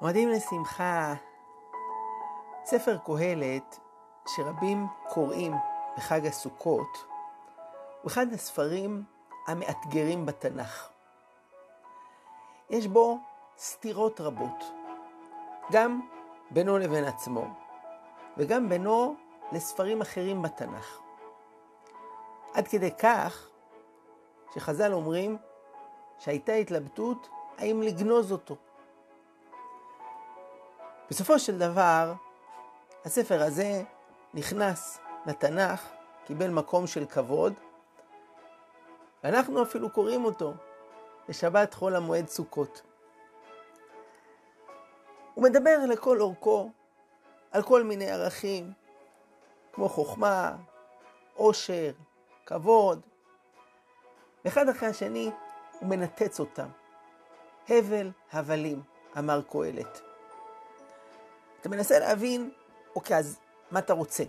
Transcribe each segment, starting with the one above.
מועדים לשמחה, ספר קהלת שרבים קוראים בחג הסוכות, הוא אחד הספרים המאתגרים בתנ"ך. יש בו סתירות רבות, גם בינו לבין עצמו, וגם בינו לספרים אחרים בתנ"ך. עד כדי כך שחז"ל אומרים שהייתה התלבטות האם לגנוז אותו. בסופו של דבר, הספר הזה נכנס לתנ"ך, קיבל מקום של כבוד, ואנחנו אפילו קוראים אותו לשבת חול המועד סוכות. הוא מדבר לכל אורכו על כל מיני ערכים, כמו חוכמה, עושר, כבוד. ואחד אחרי השני הוא מנתץ אותם. הבל הבלים, אמר קהלת. אתה מנסה להבין, אוקיי, אז מה אתה רוצה?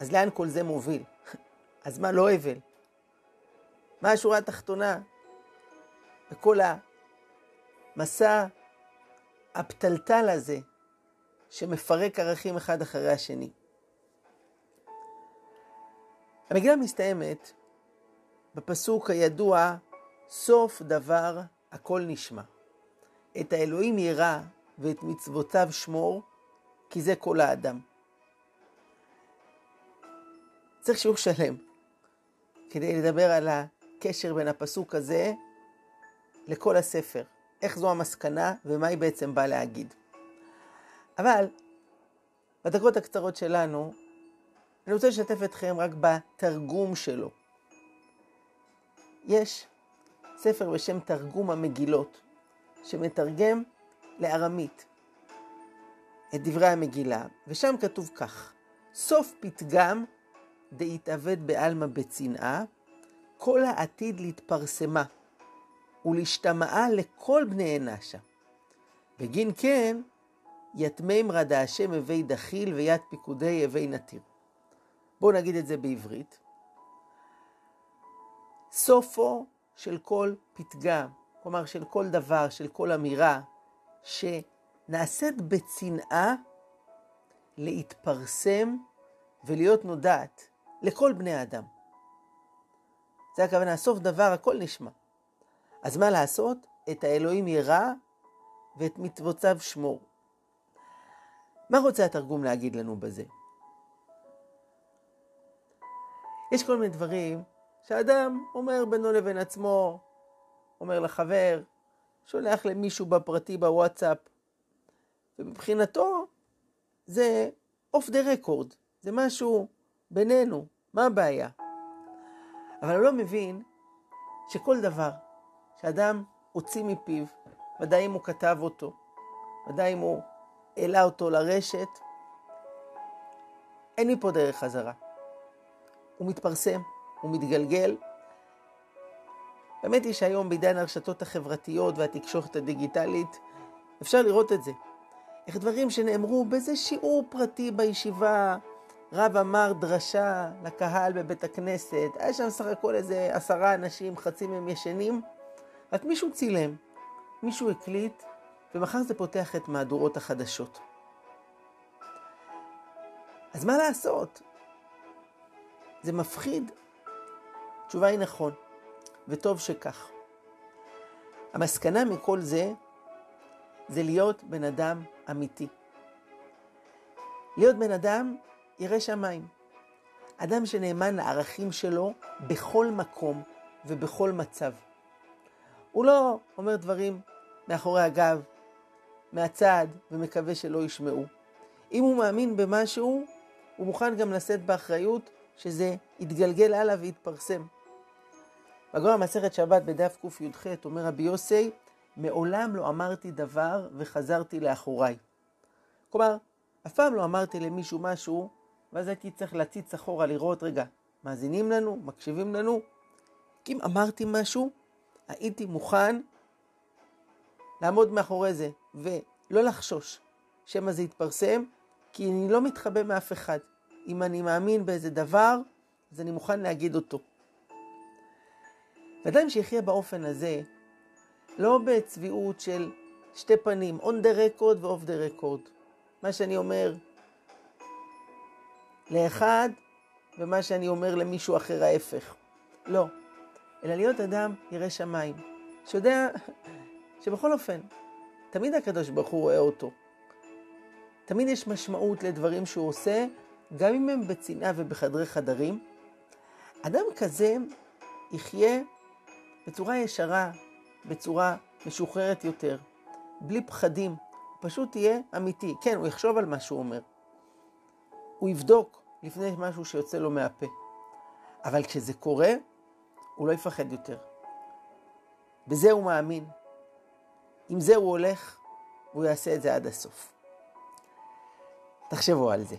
אז לאן כל זה מוביל? אז מה לא הבל? מה השורה התחתונה בכל המסע הפתלתל הזה שמפרק ערכים אחד אחרי השני? המגילה מסתיימת בפסוק הידוע, סוף דבר הכל נשמע. את האלוהים ירא ואת מצוותיו שמור, כי זה כל האדם. צריך שיעור שלם כדי לדבר על הקשר בין הפסוק הזה לכל הספר. איך זו המסקנה ומה היא בעצם באה להגיד. אבל בדקות הקצרות שלנו, אני רוצה לשתף אתכם רק בתרגום שלו. יש ספר בשם תרגום המגילות, שמתרגם לארמית את דברי המגילה, ושם כתוב כך: סוף פתגם דהתאבד בעלמא בצנעה, כל העתיד להתפרסמה ולהשתמעה לכל בני אנשה. בגין כן, יתמם רדה השם הווי דחיל ויד פיקודי הווי נתיר. בואו נגיד את זה בעברית. סופו של כל פתגם, כלומר של כל דבר, של כל אמירה, שנעשית בצנעה להתפרסם ולהיות נודעת לכל בני האדם. זה הכוונה, סוף דבר הכל נשמע. אז מה לעשות? את האלוהים ירא ואת מצוותיו שמור. מה רוצה התרגום להגיד לנו בזה? יש כל מיני דברים שאדם אומר בינו לבין עצמו, אומר לחבר, שולח למישהו בפרטי בוואטסאפ, ומבחינתו זה אוף דה רקורד, זה משהו בינינו, מה הבעיה? אבל הוא לא מבין שכל דבר שאדם הוציא מפיו, ודאי אם הוא כתב אותו, ודאי אם הוא העלה אותו לרשת, אין מפה דרך חזרה. הוא מתפרסם, הוא מתגלגל. האמת היא שהיום בעידן הרשתות החברתיות והתקשורת הדיגיטלית, אפשר לראות את זה. איך דברים שנאמרו באיזה שיעור פרטי בישיבה, רב אמר דרשה לקהל בבית הכנסת, היה שם סך הכל איזה עשרה אנשים, חצי מהם ישנים, רק מישהו צילם, מישהו הקליט, ומחר זה פותח את מהדורות החדשות. אז מה לעשות? זה מפחיד. התשובה היא נכון, וטוב שכך. המסקנה מכל זה, זה להיות בן אדם אמיתי. להיות בן אדם ירא שמיים. אדם שנאמן לערכים שלו בכל מקום ובכל מצב. הוא לא אומר דברים מאחורי הגב, מהצד, ומקווה שלא ישמעו. אם הוא מאמין במשהו, הוא מוכן גם לשאת באחריות שזה יתגלגל הלאה ויתפרסם. בגמרא מסכת שבת בדף קי"ח אומר רבי יוסי, מעולם לא אמרתי דבר וחזרתי לאחוריי. כלומר, אף פעם לא אמרתי למישהו משהו, ואז הייתי צריך להציץ אחורה לראות, רגע, מאזינים לנו? מקשיבים לנו? כי אם אמרתי משהו, הייתי מוכן לעמוד מאחורי זה, ולא לחשוש שמא זה יתפרסם, כי אני לא מתחבא מאף אחד. אם אני מאמין באיזה דבר, אז אני מוכן להגיד אותו. ואדם שיחיה באופן הזה, לא בצביעות של שתי פנים, on the record ו-off the record. מה שאני אומר לאחד ומה שאני אומר למישהו אחר ההפך. לא. אלא להיות אדם ירא שמיים, שיודע שבכל אופן, תמיד הקדוש ברוך הוא רואה אותו. תמיד יש משמעות לדברים שהוא עושה, גם אם הם בצנעה ובחדרי חדרים. אדם כזה יחיה בצורה ישרה, בצורה משוחררת יותר, בלי פחדים, הוא פשוט יהיה אמיתי. כן, הוא יחשוב על מה שהוא אומר. הוא יבדוק לפני משהו שיוצא לו מהפה. אבל כשזה קורה, הוא לא יפחד יותר. בזה הוא מאמין. עם זה הוא הולך, והוא יעשה את זה עד הסוף. תחשבו על זה.